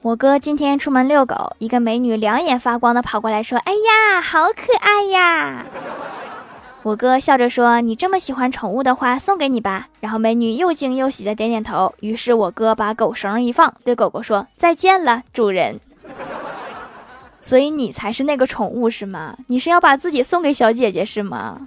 我哥今天出门遛狗一个美女两眼发光的跑过来说哎呀好可爱呀。我哥笑着说你这么喜欢宠物的话送给你吧。然后美女又惊又喜的点点头于是我哥把狗绳一放对狗狗说再见了主人。所以你才是那个宠物是吗？你是要把自己送给小姐姐是吗？